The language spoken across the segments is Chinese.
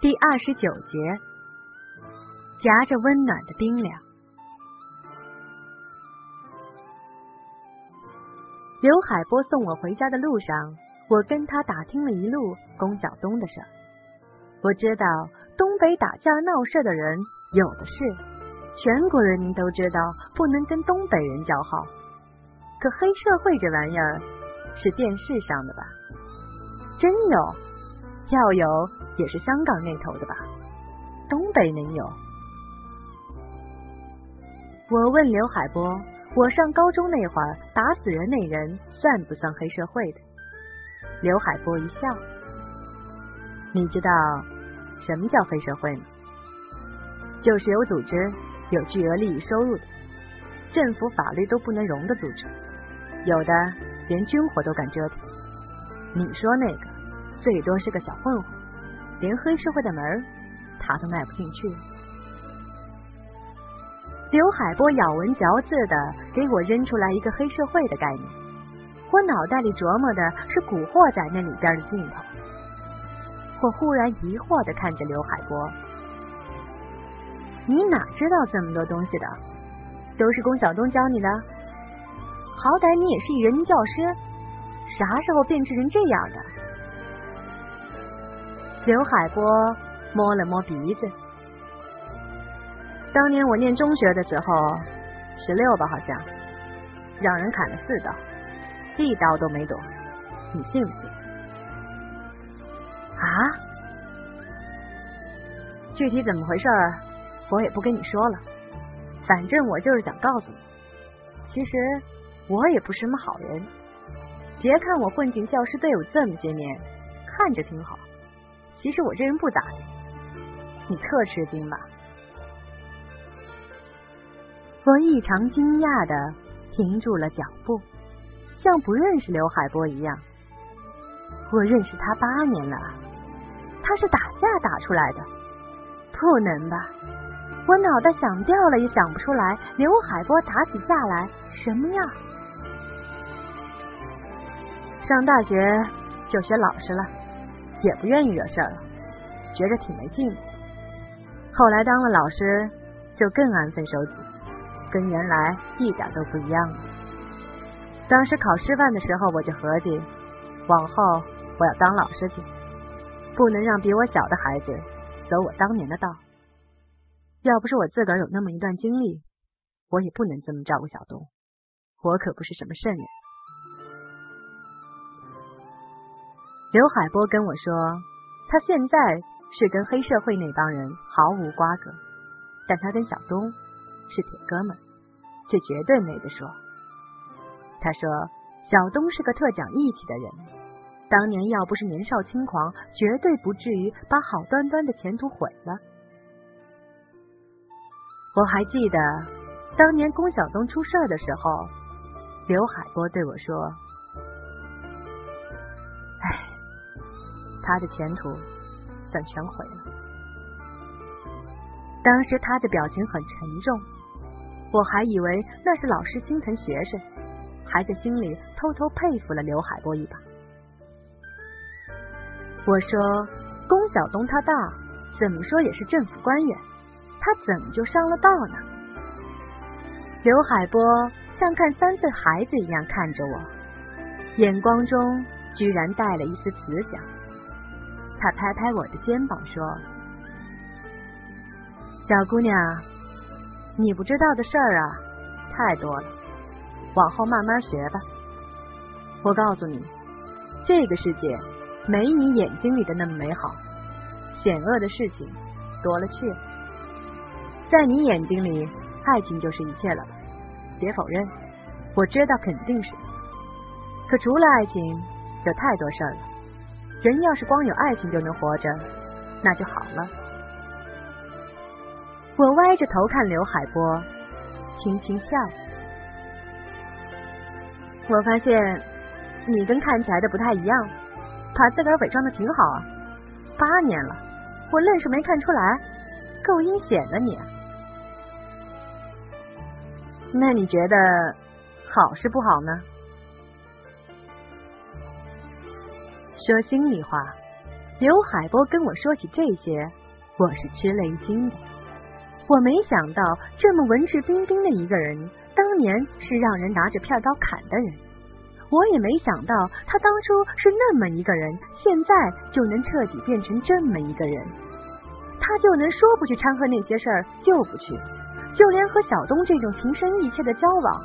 第二十九节，夹着温暖的冰凉。刘海波送我回家的路上，我跟他打听了一路龚晓东的事。我知道东北打架闹事的人有的是，全国人民都知道不能跟东北人交好。可黑社会这玩意儿是电视上的吧？真有？票友也是香港那头的吧？东北能有？我问刘海波。我上高中那会儿，打死人那人算不算黑社会的？刘海波一笑：“你知道什么叫黑社会吗？就是有组织、有巨额利益收入的，政府法律都不能容的组织，有的连军火都敢折腾。你说那个，最多是个小混混，连黑社会的门他都迈不进去。”刘海波咬文嚼字的给我扔出来一个黑社会的概念，我脑袋里琢磨的是古惑仔那里边的镜头。我忽然疑惑的看着刘海波：“你哪知道这么多东西的？都是龚晓东教你的？好歹你也是一人民教师，啥时候变成这样的？”刘海波摸了摸鼻子。当年我念中学的时候，十六吧，好像让人砍了四刀，一刀都没躲，你信不信？啊？具体怎么回事，我也不跟你说了。反正我就是想告诉你，其实我也不是什么好人。别看我混进教师队伍这么些年，看着挺好，其实我这人不咋地。你特吃惊吧？我异常惊讶的停住了脚步，像不认识刘海波一样。我认识他八年了，他是打架打出来的？不能吧！我脑袋想掉了也想不出来，刘海波打起架来什么样？上大学就学老实了，也不愿意惹事儿了，觉着挺没劲。后来当了老师，就更安分守己。跟原来一点都不一样了。当时考师范的时候，我就合计，往后我要当老师去，不能让比我小的孩子走我当年的道。要不是我自个儿有那么一段经历，我也不能这么照顾小东。我可不是什么圣人。刘海波跟我说，他现在是跟黑社会那帮人毫无瓜葛，但他跟小东。是铁哥们，这绝对没得说。他说小东是个特讲义气的人，当年要不是年少轻狂，绝对不至于把好端端的前途毁了。我还记得当年龚小东出事的时候，刘海波对我说：“他的前途算全毁了。”当时他的表情很沉重。我还以为那是老师心疼学生，还在心里偷偷佩服了刘海波一把。我说：“龚小东他爸，怎么说也是政府官员，他怎么就上了道呢？”刘海波像看三岁孩子一样看着我，眼光中居然带了一丝慈祥。他拍拍我的肩膀说：“小姑娘。”你不知道的事儿啊，太多了，往后慢慢学吧。我告诉你，这个世界没你眼睛里的那么美好，险恶的事情多了去了。在你眼睛里，爱情就是一切了吧？别否认，我知道肯定是。可除了爱情，有太多事儿了。人要是光有爱情就能活着，那就好了。我歪着头看刘海波，轻轻笑。我发现你跟看起来的不太一样，把自个儿伪装的挺好啊。八年了，我愣是没看出来，够阴险的你。那你觉得好是不好呢？说心里话，刘海波跟我说起这些，我是吃了一惊的。我没想到这么文质彬彬的一个人，当年是让人拿着片刀砍的人。我也没想到他当初是那么一个人，现在就能彻底变成这么一个人。他就能说不去掺和那些事儿就不去，就连和小东这种情深意切的交往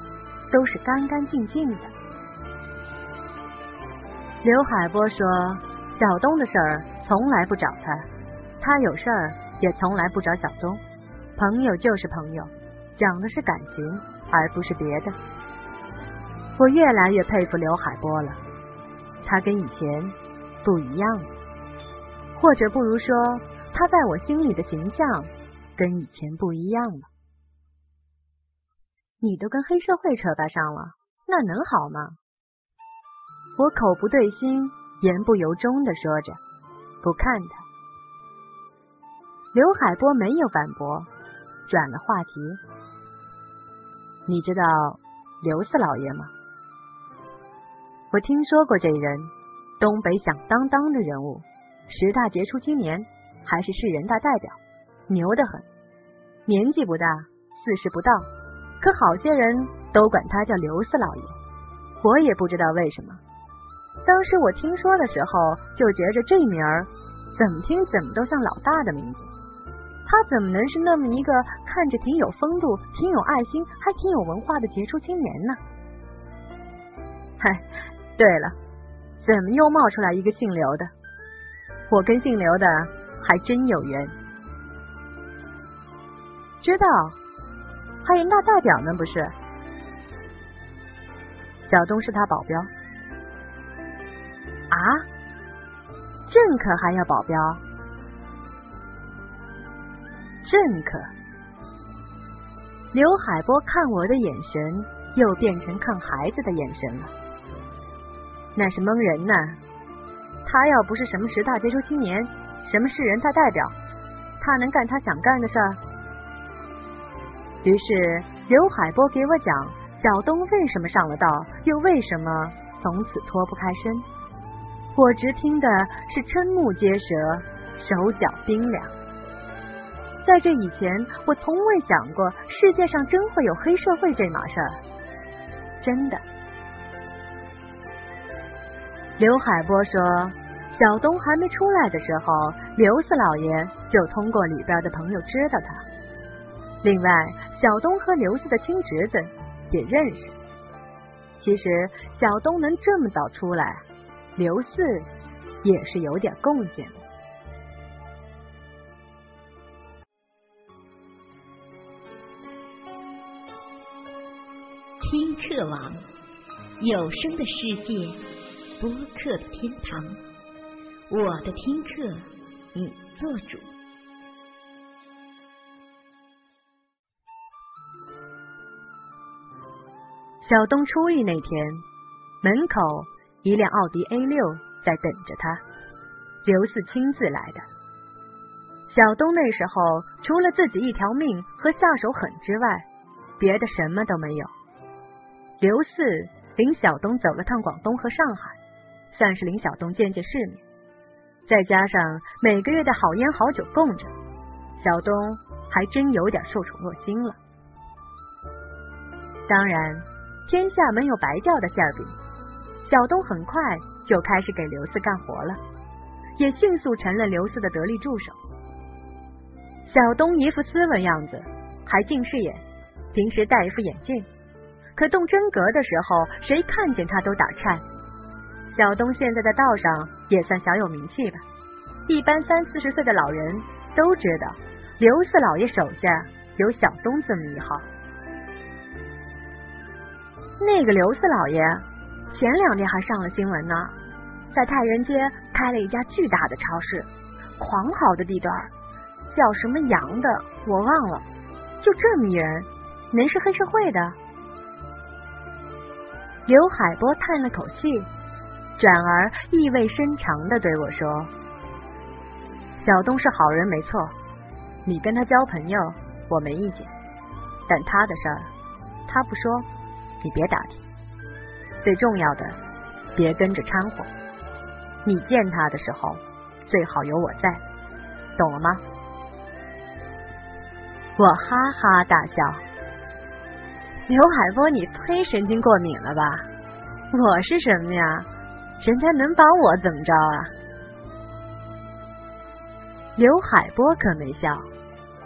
都是干干净净的。刘海波说：“小东的事儿从来不找他，他有事儿也从来不找小东。朋友就是朋友，讲的是感情，而不是别的。”我越来越佩服刘海波了，他跟以前不一样了，或者不如说，他在我心里的形象跟以前不一样了。你都跟黑社会扯搭上了，那能好吗？我口不对心，言不由衷的说着，不看他。刘海波没有反驳，转了话题。你知道刘四老爷吗？我听说过这人，东北响当当的人物，十大杰出青年，还是市人大代表，牛得很。年纪不大，四十不到，可好些人都管他叫刘四老爷。我也不知道为什么。当时我听说的时候，就觉着这名儿怎么听怎么都像老大的名字。他怎么能是那么一个看着挺有风度、挺有爱心、还挺有文化的杰出青年呢？嗨，对了，怎么又冒出来一个姓刘的？我跟姓刘的还真有缘。知道，还人大代表呢，不是？小东是他保镖。啊，政客还要保镖？政客？刘海波看我的眼神又变成看孩子的眼神了。那是蒙人呢。他要不是什么十大杰出青年，什么市人大代表，他能干他想干的事儿？于是刘海波给我讲小东为什么上了道，又为什么从此脱不开身。我直听的是瞠目结舌，手脚冰凉。在这以前，我从未想过世界上真会有黑社会这码事儿。真的。刘海波说，小东还没出来的时候，刘四老爷就通过里边的朋友知道他。另外，小东和刘四的亲侄子也认识。其实，小东能这么早出来。刘四也是有点贡献的。听课网，有声的世界，播客的天堂。我的听课，你做主。小东初一那天，门口。一辆奥迪 A 六在等着他，刘四亲自来的。小东那时候除了自己一条命和下手狠之外，别的什么都没有。刘四领小东走了趟广东和上海，算是领小东见见世面。再加上每个月的好烟好酒供着，小东还真有点受宠若惊了。当然，天下没有白掉的馅饼。小东很快就开始给刘四干活了，也迅速成了刘四的得力助手。小东一副斯文样子，还近视眼，平时戴一副眼镜，可动真格的时候，谁看见他都打颤。小东现在在道上也算小有名气吧，一般三四十岁的老人都知道刘四老爷手下有小东这么一号。那个刘四老爷。前两天还上了新闻呢，在太原街开了一家巨大的超市，狂好的地段，叫什么洋的我忘了。就这么一人，能是黑社会的？刘海波叹了口气，转而意味深长的对我说：“小东是好人没错，你跟他交朋友我没意见，但他的事儿他不说，你别打听。”最重要的，别跟着掺和。你见他的时候，最好有我在，懂了吗？我哈哈大笑。刘海波，你忒神经过敏了吧？我是什么呀？人家能把我怎么着啊？刘海波可没笑，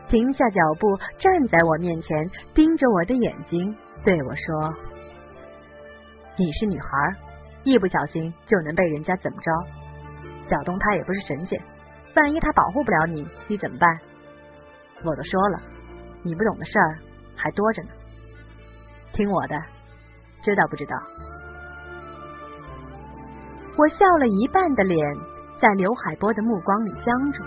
停下脚步，站在我面前，盯着我的眼睛，对我说：“你是女孩，一不小心就能被人家怎么着？小东他也不是神仙，万一他保护不了你，你怎么办？我都说了，你不懂的事儿还多着呢。听我的，知道不知道？”我笑了一半的脸，在刘海波的目光里僵住。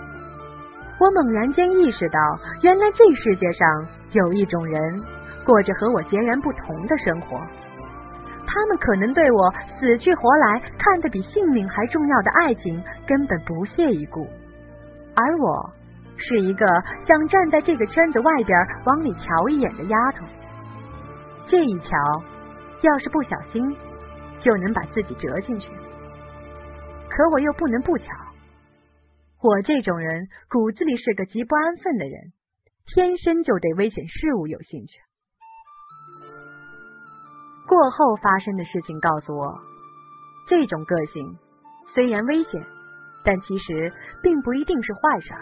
我猛然间意识到，原来这世界上有一种人，过着和我截然不同的生活。他们可能对我死去活来、看得比性命还重要的爱情根本不屑一顾，而我是一个想站在这个圈子外边往里瞧一眼的丫头。这一瞧，要是不小心，就能把自己折进去。可我又不能不瞧。我这种人骨子里是个极不安分的人，天生就对危险事物有兴趣。过后发生的事情告诉我，这种个性虽然危险，但其实并不一定是坏事。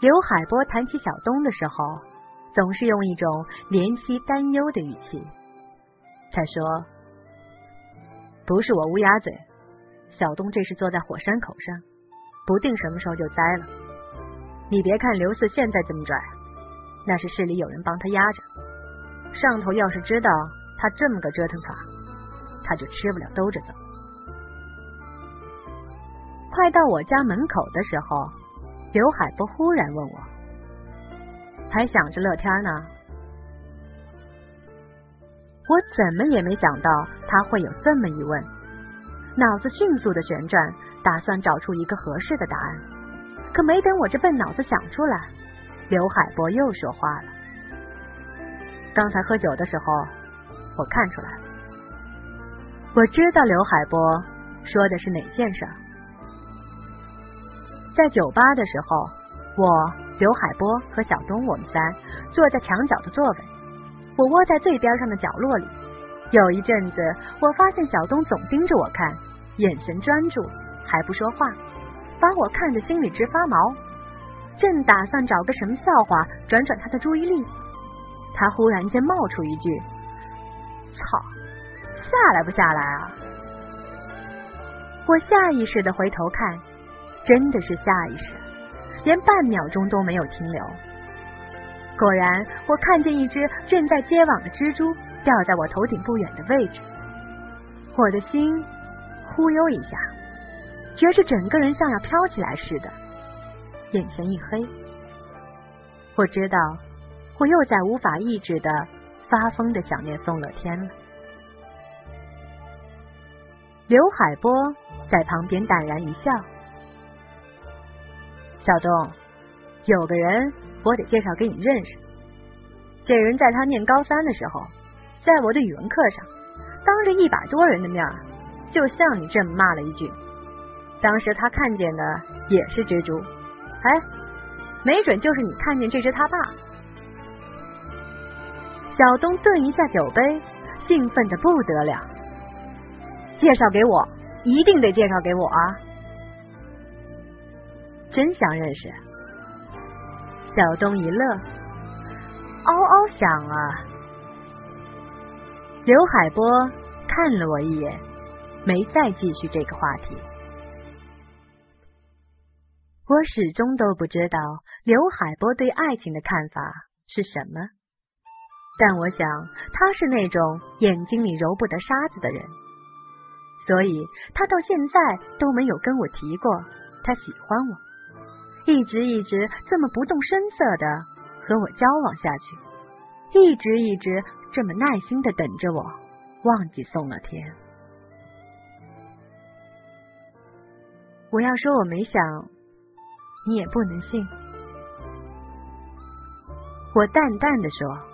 刘海波谈起小东的时候，总是用一种怜惜担忧的语气。他说：“不是我乌鸦嘴。”小东这是坐在火山口上，不定什么时候就栽了。你别看刘四现在这么拽，那是市里有人帮他压着。上头要是知道他这么个折腾法，他就吃不了兜着走。快到我家门口的时候，刘海波忽然问我：“还想着乐天呢？”我怎么也没想到他会有这么一问。脑子迅速的旋转，打算找出一个合适的答案。可没等我这笨脑子想出来，刘海波又说话了。刚才喝酒的时候，我看出来了。我知道刘海波说的是哪件事。在酒吧的时候，我、刘海波和小东，我们三坐在墙角的座位，我窝在最边上的角落里。有一阵子，我发现小东总盯着我看，眼神专注，还不说话，把我看得心里直发毛。正打算找个什么笑话转转他的注意力，他忽然间冒出一句：“操，下来不下来啊？”我下意识的回头看，真的是下意识，连半秒钟都没有停留。果然，我看见一只正在接网的蜘蛛。掉在我头顶不远的位置，我的心忽悠一下，觉着整个人像要飘起来似的，眼前一黑。我知道，我又在无法抑制的发疯的想念宋乐天了。刘海波在旁边淡然一笑：“小东，有个人我得介绍给你认识，这人在他念高三的时候。”在我的语文课上，当着一百多人的面，就像你这么骂了一句。当时他看见的也是蜘蛛，哎，没准就是你看见这只他爸。小东顿一下酒杯，兴奋的不得了。介绍给我，一定得介绍给我啊！真想认识。小东一乐，嗷嗷响啊！刘海波看了我一眼，没再继续这个话题。我始终都不知道刘海波对爱情的看法是什么，但我想他是那种眼睛里揉不得沙子的人，所以他到现在都没有跟我提过他喜欢我，一直一直这么不动声色的和我交往下去，一直一直。这么耐心的等着我，忘记宋乐天。我要说我没想，你也不能信。我淡淡的说，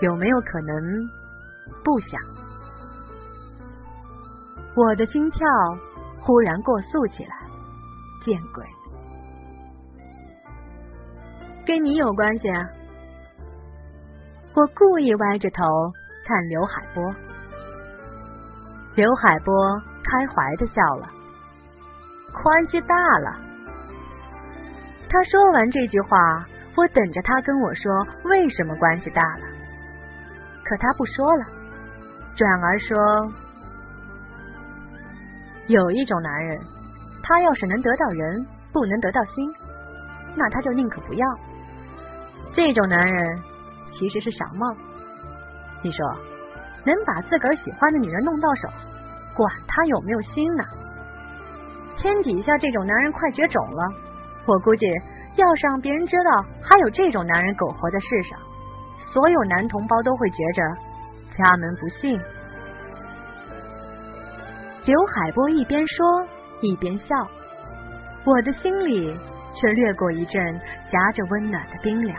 有没有可能不想？我的心跳忽然过速起来。见鬼！跟你有关系啊！我故意歪着头看刘海波，刘海波开怀的笑了，关系大了。他说完这句话，我等着他跟我说为什么关系大了，可他不说了，转而说有一种男人。他要是能得到人，不能得到心，那他就宁可不要。这种男人其实是傻帽。你说，能把自个儿喜欢的女人弄到手，管他有没有心呢？天底下这种男人快绝种了。我估计，要是让别人知道还有这种男人苟活在世上，所有男同胞都会觉着家门不幸。刘海波一边说。一边笑，我的心里却掠过一阵夹着温暖的冰凉。